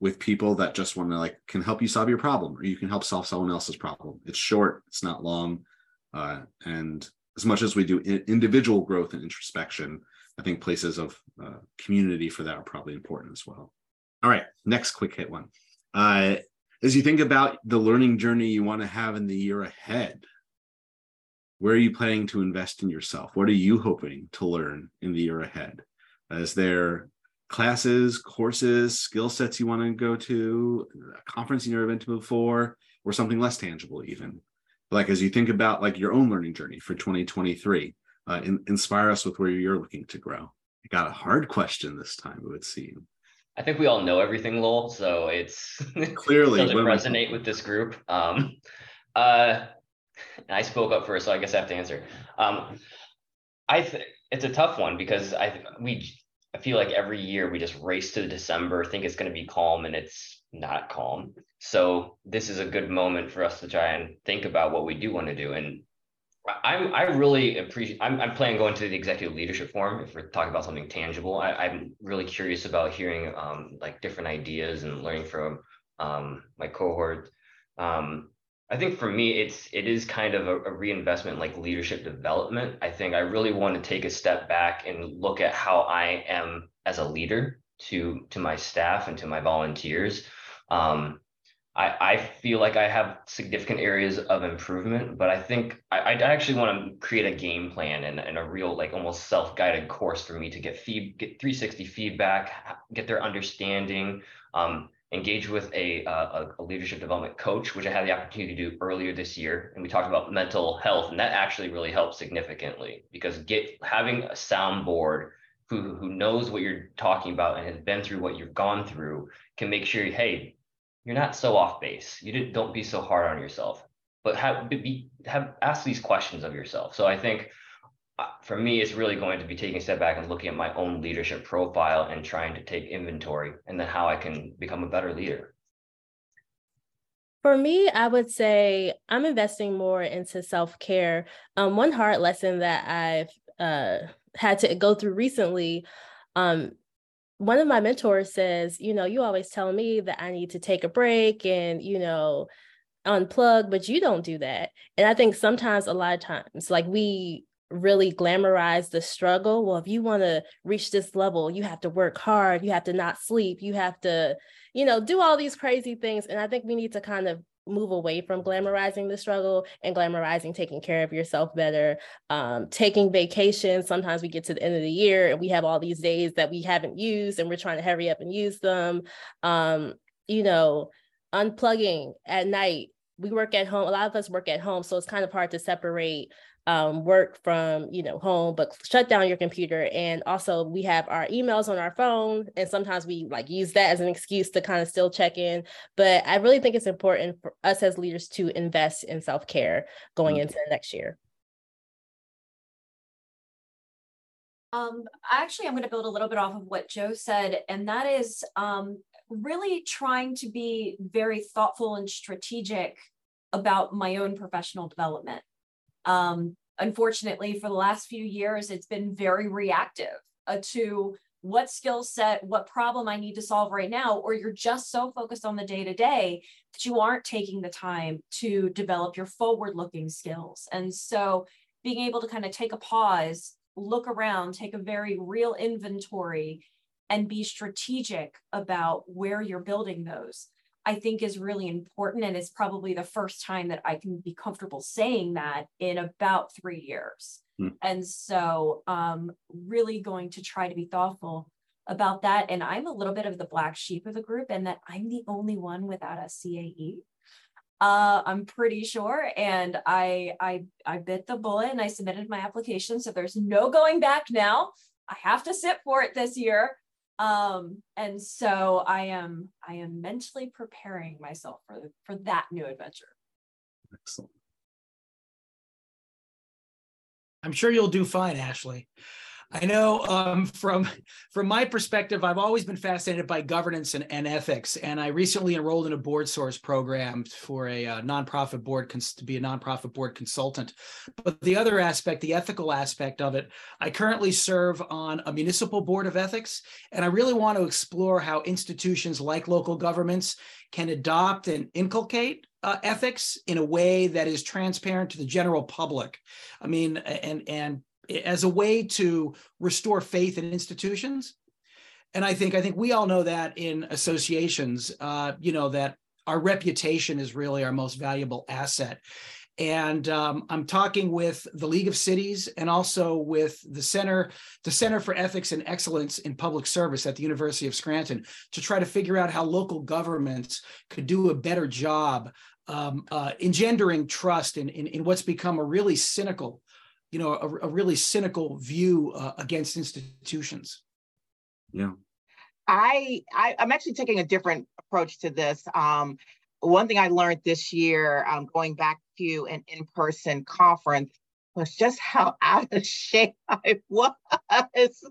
S1: with people that just want to like can help you solve your problem or you can help solve someone else's problem. It's short it's not long uh, and as much as we do individual growth and introspection, I think places of uh, community for that are probably important as well. All right, next quick hit one. Uh, as you think about the learning journey you want to have in the year ahead, where are you planning to invest in yourself? What are you hoping to learn in the year ahead? Is there classes, courses, skill sets you want to go to, a conference you never been to before, or something less tangible even? Like as you think about like your own learning journey for 2023 uh, in, inspire us with where you're looking to grow. I got a hard question this time it would seem.
S4: I think we all know everything lowell so it's
S1: clearly
S4: doesn't resonate with this group. Um uh i spoke up first so i guess i have to answer. Um i think it's a tough one because i we i feel like every year we just race to december think it's going to be calm and it's not calm. So this is a good moment for us to try and think about what we do want to do. And I'm I really appreciate I'm I'm planning going to the executive leadership forum if we're talking about something tangible. I, am really curious about hearing um, like different ideas and learning from um, my cohort. Um, I think for me, it's it is kind of a, a, reinvestment like leadership development. I think I really want to take a step back and look at how I am as a leader to to my staff and to my volunteers um, I, I feel like I have significant areas of improvement, but I think I, I actually want to create a game plan and, and a real like almost self-guided course for me to get feed get 360 feedback, get their understanding, um, engage with a, a, a leadership development coach, which I had the opportunity to do earlier this year, and we talked about mental health, and that actually really helped significantly because get having a soundboard who who knows what you're talking about and has been through what you've gone through can make sure hey you're not so off base. You don't be so hard on yourself, but have be have ask these questions of yourself. So I think uh, for me, it's really going to be taking a step back and looking at my own leadership profile and trying to take inventory and then how I can become a better leader.
S3: For me, I would say I'm investing more into self care. Um, one hard lesson that I've uh, had to go through recently um, one of my mentors says, you know, you always tell me that I need to take a break and, you know, unplug, but you don't do that. And I think sometimes, a lot of times, like we really glamorize the struggle. Well, if you want to reach this level, you have to work hard, you have to not sleep, you have to, you know, do all these crazy things. And I think we need to kind of move away from glamorizing the struggle and glamorizing taking care of yourself better. Um, taking vacations sometimes we get to the end of the year and we have all these days that we haven't used and we're trying to hurry up and use them. Um, you know unplugging at night. We work at home a lot of us work at home so it's kind of hard to separate um, work from you know home but shut down your computer. And also we have our emails on our phone and sometimes we like use that as an excuse to kind of still check in. But i really think it's important for us as leaders to invest in self-care going mm-hmm. into next year.
S5: Um actually i'm going to build a little bit off of what joe said and that is um really trying to be very thoughtful and strategic about my own professional development um, unfortunately, for the last few years, it's been very reactive uh, to what skill set, what problem I need to solve right now, or you're just so focused on the day to day that you aren't taking the time to develop your forward looking skills. And so being able to kind of take a pause, look around, take a very real inventory, and be strategic about where you're building those. I think is really important. And it's probably the first time that I can be comfortable saying that in about three years. Mm. And so, um, really going to try to be thoughtful about that. And I'm a little bit of the black sheep of the group, and that I'm the only one without a CAE. Uh, I'm pretty sure, and I I I bit the bullet and I submitted my application. So there's no going back now. I have to sit for it this year. Um, and so I am I am mentally preparing myself for for that new adventure.
S1: Excellent.
S2: I'm sure you'll do fine, Ashley. I know um, from from my perspective, I've always been fascinated by governance and, and ethics, and I recently enrolled in a BoardSource program for a, uh, nonprofit board cons- to be a nonprofit board consultant. But the other aspect, the ethical aspect of it, I currently serve on a municipal board of ethics, and I really want to explore how institutions like local governments can adopt and inculcate uh, ethics in a way that is transparent to the general public. I mean, and and as a way to restore faith in institutions. And I think I think we all know that in associations, uh, you know, that our reputation is really our most valuable asset. And um, I'm talking with the League of Cities and also with the Center, the Center for Ethics and Excellence in Public Service at the University of Scranton to try to figure out how local governments could do a better job um, uh, engendering trust in, in, in what's become a really cynical you know a, a really cynical view uh, against institutions.
S1: Yeah.
S7: I, I am actually taking a different approach to this. Um, one thing i learned this year um, going back to an in-person conference was just how out of shape I was. It's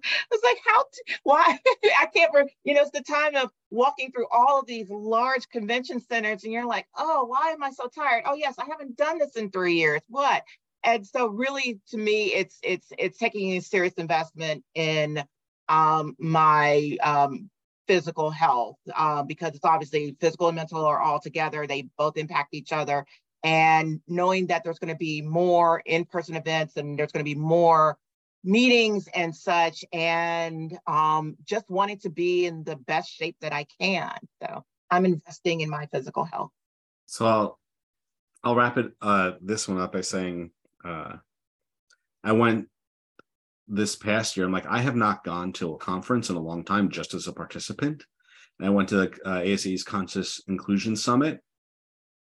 S7: like how t- why I can't re- you know it's the time of walking through all of these large convention centers and you're like oh why am I so tired? Oh yes I haven't done this in three years. What and so really to me it's it's it's taking a serious investment in um, my um, physical health uh, because it's obviously physical and mental are all together. They both impact each other. And knowing that there's going to be more in-person events and there's going to be more meetings and such and um, just wanting to be in the best shape that i can. So i'm investing in my physical health.
S1: So i'll i'll wrap it uh, this one up by saying uh, I went this past year. I'm like, I have not gone to a conference in a long time just as a participant. And I went to the uh, Conscious Inclusion Summit.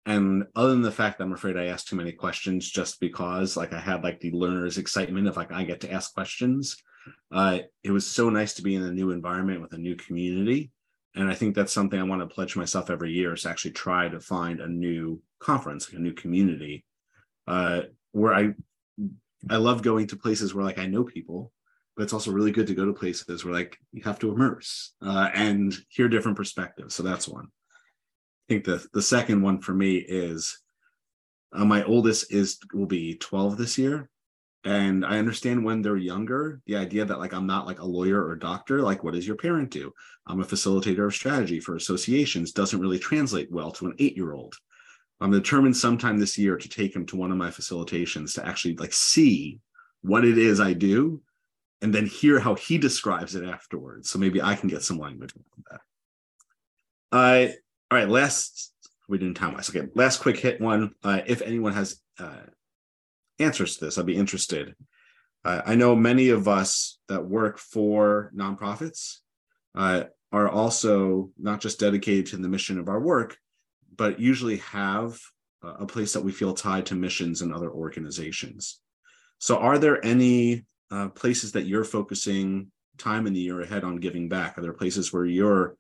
S1: And other than the fact that I'm afraid I asked too many questions just because like I had like the learner's excitement of like I get to ask questions. Uh, it was so nice to be in a new environment with a new community. And I think that's something I want to pledge myself every year is to actually try to find a new conference, like a new community. Uh, where I I love going to places where like I know people, but it's also really good to go to places where like you have to immerse uh, and hear different perspectives. So that's one. I think the the second one for me is uh, my oldest is will be 12 this year. And I understand when they're younger, the idea that like I'm not like a lawyer or a doctor, like what does your parent do? I'm a facilitator of strategy for associations doesn't really translate well to an eight year old. I'm determined sometime this year to take him to one of my facilitations to actually like see what it is I do and then hear how he describes it afterwards. So maybe I can get some language on that. Uh, all right, last we didn't time wise. Okay, last quick hit one. Uh, if anyone has uh, answers to this, I'd be interested. Uh, I know many of us that work for nonprofits uh, are also not just dedicated to the mission of our work, but usually have a place that we feel tied to missions and other organizations. So, are there any uh, places that you're focusing time in the year ahead on giving back? Are there places where you're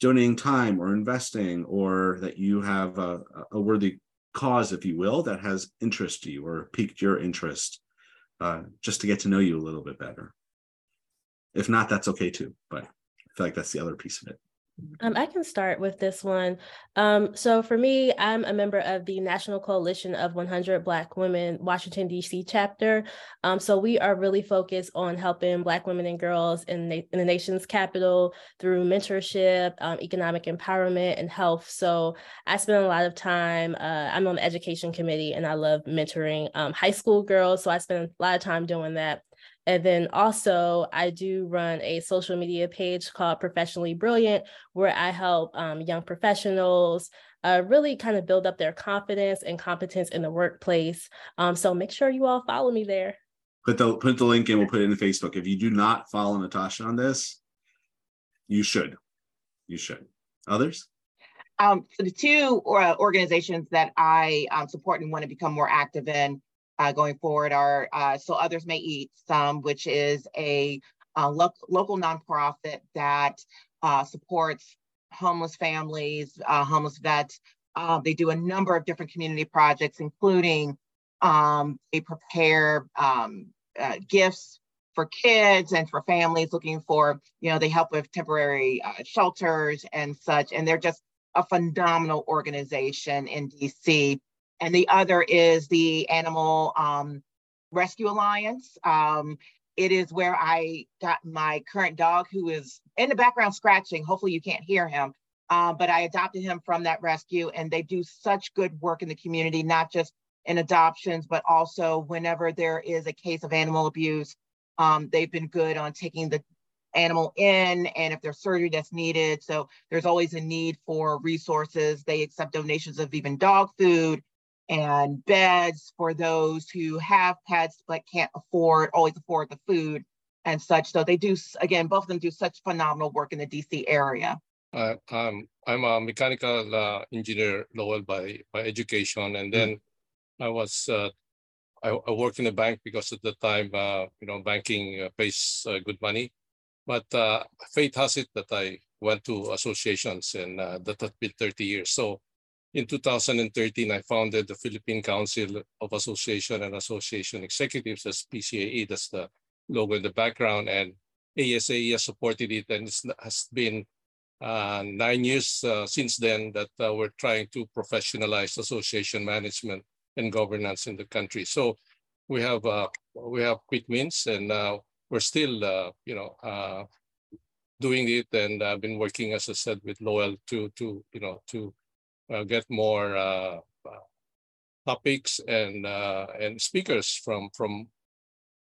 S1: donating time or investing, or that you have a, a worthy cause, if you will, that has interest to you or piqued your interest, uh, just to get to know you a little bit better? If not, that's okay too. But I feel like that's the other piece of it.
S3: Um, I can start with this one. Um, so for me, I'm a member of the National Coalition of 100 Black Women Washington, D.C. chapter. Um, so we are really focused on helping Black women and girls in, in the nation's capital through mentorship, um, economic empowerment, and health. So I spend a lot of time, uh, I'm on the education committee and I love mentoring um, high school girls. So I spend a lot of time doing that. And then also, I do run a social media page called Professionally Brilliant, where I help um, young professionals uh, really kind of build up their confidence and competence in the workplace. Um, so make sure you all follow me there.
S1: Put the put the link in. We'll put it in Facebook. If you do not follow Natasha on this, you should. You should. Others?
S7: Um, so the two uh, organizations that I um, support and want to become more active in uh, going forward are uh, So Others May Eat Some, which is a uh, lo local nonprofit that uh, supports homeless families, uh, homeless vets. Uh, they do a number of different community projects, including um, they prepare um, gifts for kids and for families looking for, you know, they help with temporary shelters and such. And they're just a phenomenal organization in DC and the other is the Animal um, Rescue Alliance. Um, it is where I got my current dog, who is in the background scratching. Hopefully, you can't hear him. Uh, but I adopted him from that rescue, and they do such good work in the community, not just in adoptions, but also whenever there is a case of animal abuse. Um, they've been good on taking the animal in and if there's surgery that's needed. So there's always a need for resources. They accept donations of even dog food and beds for those who have pets but can't afford always afford the food and such. So they do again, both of them do such phenomenal work in the DC area.
S6: Uh, um, I'm a mechanical uh, engineer, Lowell, by by education, and then mm-hmm. I was uh, I, I, worked in a bank because at the time, uh, you know, banking uh, pays uh, good money. But fate has it that I went to associations, and that has been 30 years. So in 2013, I founded the Philippine Council of Association and Association Executives as PCAE. That's the logo in the background. And ASAE has supported it and it has been uh, nine years uh, since then that uh, we're trying to professionalize association management and governance in the country. So we have uh, we have quick wins and uh, we're still uh, you know doing it and I've been working as I said with Lowell to to you know to uh, get more uh, uh, topics and and speakers from from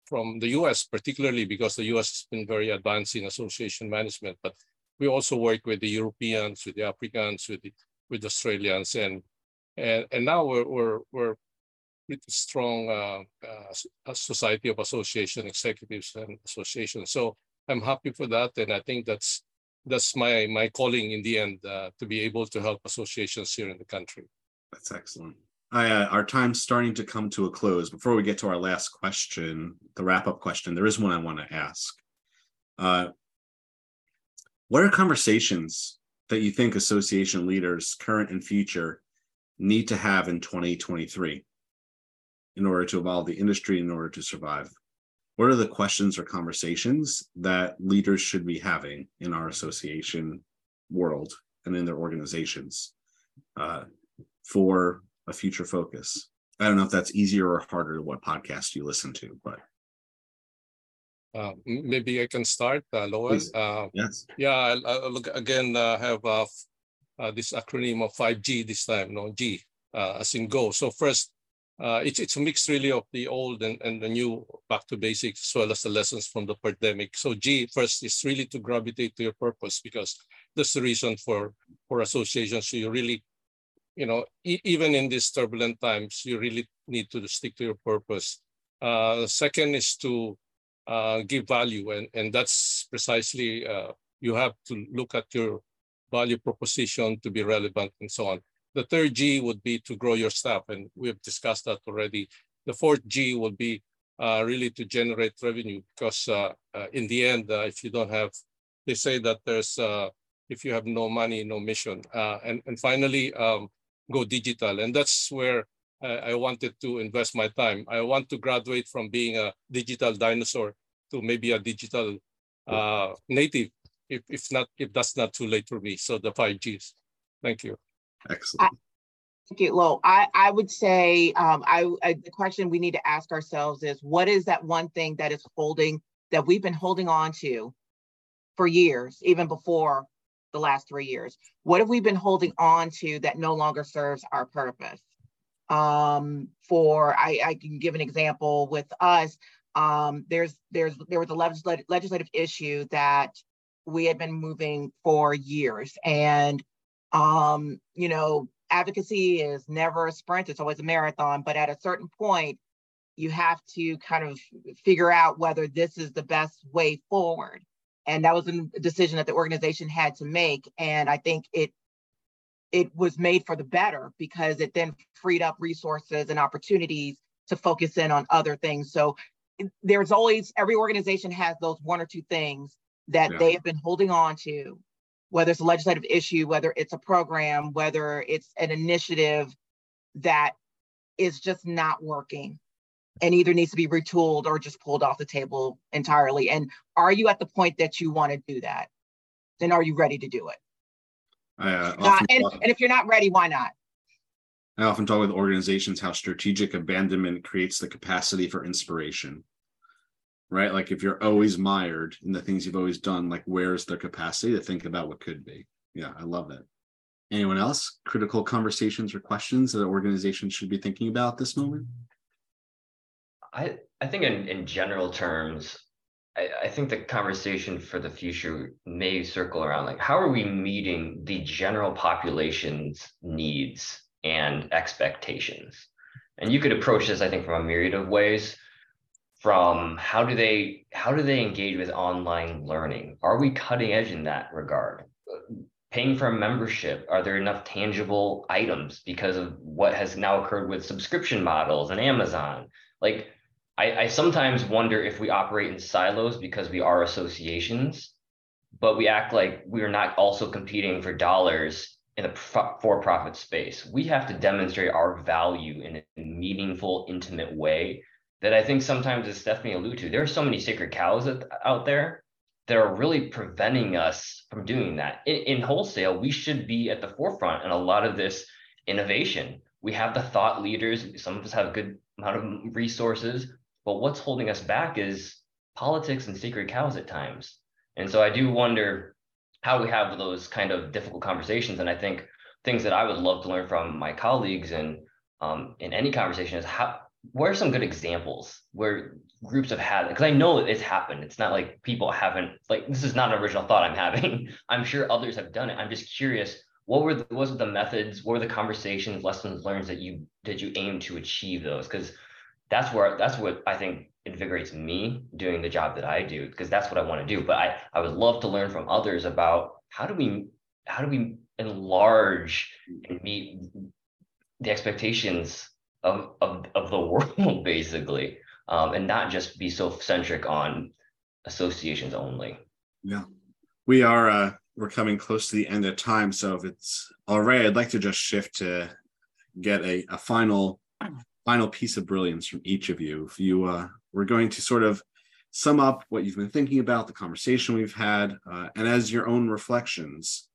S6: from the US, particularly because the US has been very advanced in association management. But we also work with the Europeans, with the Africans, with the with Australians, and and and now we're we're we're pretty strong uh, uh, society of association executives and associations. So I'm happy for that, and I think that's that's my my calling in the end uh, to be able to help associations here in the country.
S1: That's excellent. I, uh, our time's starting to come to a close. Before we get to our last question, the wrap up question, there is one I want to ask. Uh, what are conversations that you think association leaders, current and future, need to have in 2023 in order to evolve the industry, in order to survive? What are the questions or conversations that leaders should be having in our association world and in their organizations uh, for a future focus i don't know if that's easier or harder to what podcast you listen to but
S6: uh, maybe I can start, uh.
S1: Uh, yes.
S6: Yeah, I'll, I'll look again. Uh, have uh, uh, this acronym of 5G this time. No G, uh, as in go. So first, uh, it's, it's a mix really of the old and, and the new back to basics as well as the lessons from the pandemic. So G first is really to gravitate to your purpose because that's the reason for, for associations. So you really, you know, e even in these turbulent times, you really need to stick to your purpose. Uh, second is to uh, give value and, and that's precisely, uh, you have to look at your value proposition to be relevant and so on. The third G would be to grow your staff, and we've discussed that already. The fourth G would be uh, really to generate revenue because uh, uh, in the end, uh, if you don't have, they say that there's, uh, if you have no money, no mission. Uh, and, and finally, um, go digital. And that's where I, I wanted to invest my time. I want to graduate from being a digital dinosaur to maybe a digital native, if, if not, if that's not too late for me. So the 5Gs. Thank you.
S1: Excellent. I
S7: Thank you, Lo. I, I would say um, I, I, the question we need to ask ourselves is what is that one thing that is holding that we've been holding on to for years, even before the last three years? What have we been holding on to that no longer serves our purpose? Um, for I, I can give an example with us. Um, there's there's there was a legislative legislative issue that we had been moving for years, and um, you know advocacy is never a sprint, it's always a marathon. But at a certain point, you have to kind of figure out whether this is the best way forward. And that was a decision that the organization had to make. And I think it it was made for the better because it then freed up resources and opportunities to focus in on other things. So there's always every organization has those one or two things that yeah. they have been holding on to whether it's a legislative issue, whether it's a program, whether it's an initiative that is just not working and either needs to be retooled or just pulled off the table entirely. And are you at the point that you want to do that? Then are you ready to do it?
S1: Uh,
S7: uh, and, and if you're not ready, why not?
S1: I often talk with organizations how strategic abandonment creates the capacity for inspiration right? Like if you're always mired in the things you've always done, like where's the capacity to think about what could be? Yeah, I love it. Anyone else? Critical conversations or questions that organizations should be thinking about this moment?
S4: I I think in, in general terms, I, I think the conversation for the future may circle around like how are we meeting the general population's needs and expectations? And you could approach this, I think, from a myriad of ways from how do they how do they engage with online learning? Are we cutting edge in that regard? Paying for a membership are there enough tangible items because of what has now occurred with subscription models and amazon? Like I, I sometimes wonder if we operate in silos because we are associations but we act like we are not also competing for dollars in a for-profit space. We have to demonstrate our value in a meaningful intimate way that I think sometimes, as Stephanie alluded to, there are so many sacred cows out there that are really preventing us from doing that. In, in wholesale, we should be at the forefront in a lot of this innovation. We have the thought leaders. Some of us have a good amount of resources, but what's holding us back is politics and sacred cows at times. And so I do wonder how we have those kind of difficult conversations. And I think things that I would love to learn from my colleagues and um, in any conversation is how what are some good examples where groups have had because I know it's happened. It's not like people haven't like this is not an original thought I'm having. I'm sure others have done it. I'm just curious what were the, the methods, what were the conversations, lessons learned that you did you aim to achieve those? Because that's where that's what I think invigorates me doing the job that I do because that's what I want to do. But I I would love to learn from others about how do we how do we enlarge and meet the expectations of of, of the world basically. Um, and not just be so centric on associations only.
S1: Yeah. We are uh we're coming close to the end of time so if it's all right i'd like to just shift to get a, a final final piece of brilliance from each of you. If you uh we're going to sort of sum up what you've been thinking about the conversation we've had uh, and as your own reflections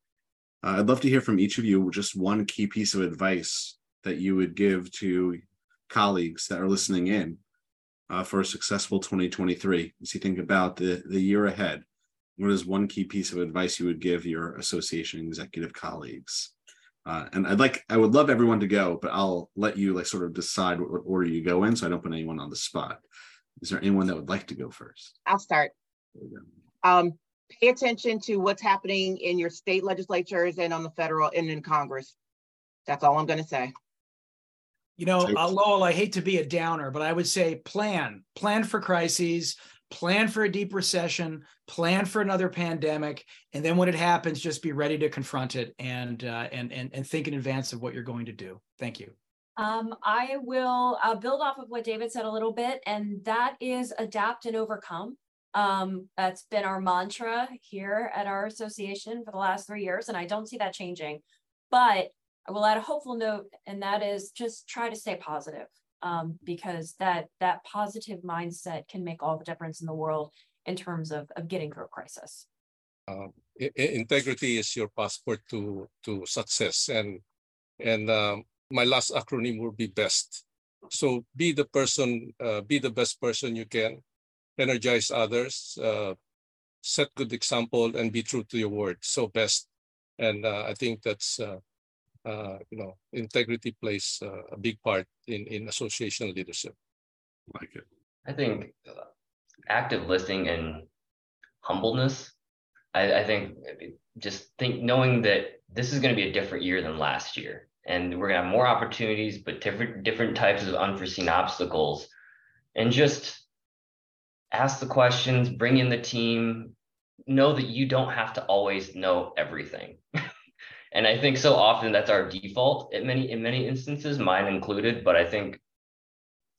S1: uh, i'd love to hear from each of you just one key piece of advice that you would give to colleagues that are listening in uh, for a successful 2023 as you think about the, the year ahead? What is one key piece of advice you would give your association executive colleagues? Uh, and I'd like, I would love everyone to go, but I'll let you like sort of decide what, what order you go in, so I don't put anyone on the spot. Is there anyone that would like to go first?
S7: I'll start. Um, pay attention to what's happening in your state legislatures and on the federal and in Congress. That's all I'm going to say.
S2: You know, uh, Lowell, I hate to be a downer, but I would say plan, plan for crises, plan for a deep recession, plan for another pandemic, and then when it happens, just be ready to confront it and uh, and and and think in advance of what you're going to do. Thank you.
S5: Um, I will uh, build off of what David said a little bit, and that is adapt and overcome. Um, that's been our mantra here at our association for the last three years, and I don't see that changing. But I will add a hopeful note, and that is just try to stay positive, um, because that that positive mindset can make all the difference in the world in terms of, of getting through a crisis.
S6: Um, integrity is your passport to to success, and and um, my last acronym will be BEST. So be the person, uh, be the best person you can, energize others, uh, set good example, and be true to your word. So best, and uh, I think that's uh, uh, you know integrity plays uh, a big part in in association leadership.
S1: Like it.
S4: I think active listening and humbleness. I, I think just think knowing that this is going to be a different year than last year and we're gonna have more opportunities, but different different types of unforeseen obstacles. And just ask the questions, bring in the team, know that you don't have to always know everything. and I think so often that's our default in many in many instances, mine included. But I think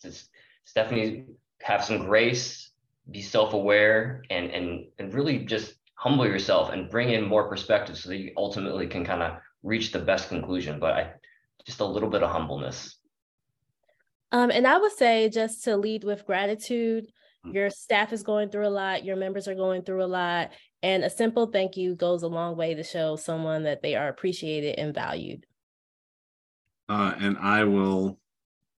S4: just Stephanie have some grace, be self-aware, and and and really just humble yourself and bring in more perspective so that you ultimately can kind of reach the best conclusion, but I just a little bit of humbleness.
S3: Um, and I would say just to lead with gratitude. Mm. Your staff is going through a lot, your members are going through a lot, and a simple thank you goes a long way to show someone that they are appreciated and valued.
S1: Uh, and I will,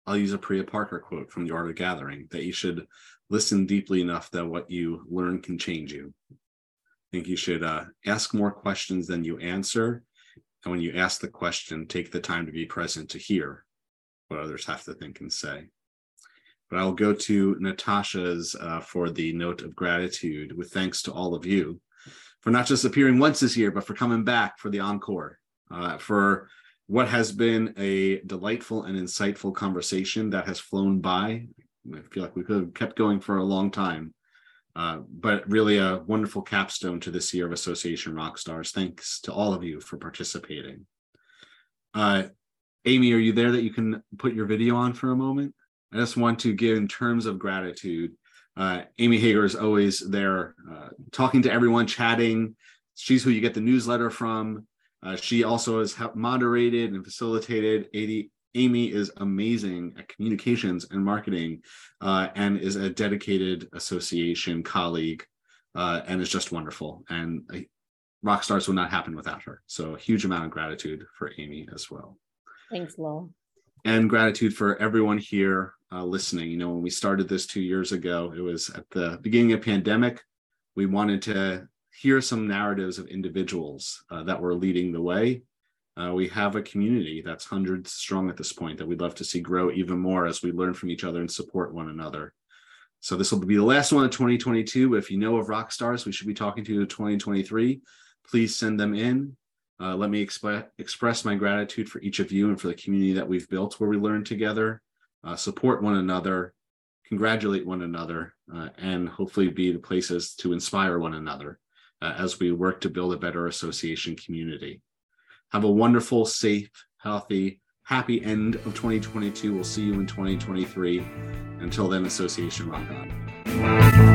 S1: I'll use a Priya Parker quote from The Art of Gathering that you should listen deeply enough that what you learn can change you. I think you should uh, ask more questions than you answer and when you ask the question, take the time to be present to hear what others have to think and say. But I'll go to Natasha's uh, for the note of gratitude with thanks to all of you for not just appearing once this year, but for coming back for the encore, uh, for what has been a delightful and insightful conversation that has flown by. I feel like we could have kept going for a long time. Uh, but really a wonderful capstone to this year of Association Rockstars. Thanks to all of you for participating. Uh, Amy, are you there that you can put your video on for a moment? I just want to give in terms of gratitude. Uh, Amy Hager is always there uh, talking to everyone, chatting. She's who you get the newsletter from. Uh, she also has moderated and facilitated 80, Amy is amazing at communications and marketing uh, and is a dedicated association colleague uh, and is just wonderful. And uh, rock stars will not happen without her. So a huge amount of gratitude for Amy as well.
S3: Thanks, Lowell.
S1: And gratitude for everyone here uh, listening. You know, when we started this two years ago, it was at the beginning of pandemic. We wanted to hear some narratives of individuals uh, that were leading the way uh, we have a community that's hundreds strong at this point that we'd love to see grow even more as we learn from each other and support one another. So this will be the last one of 2022. If you know of rock stars we should be talking to in 2023, please send them in. Uh, let me exp- express my gratitude for each of you and for the community that we've built where we learn together, uh, support one another, congratulate one another, uh, and hopefully be the places to inspire one another uh, as we work to build a better association community. Have a wonderful, safe, healthy, happy end of 2022. We'll see you in 2023. Until then, Association Rock On.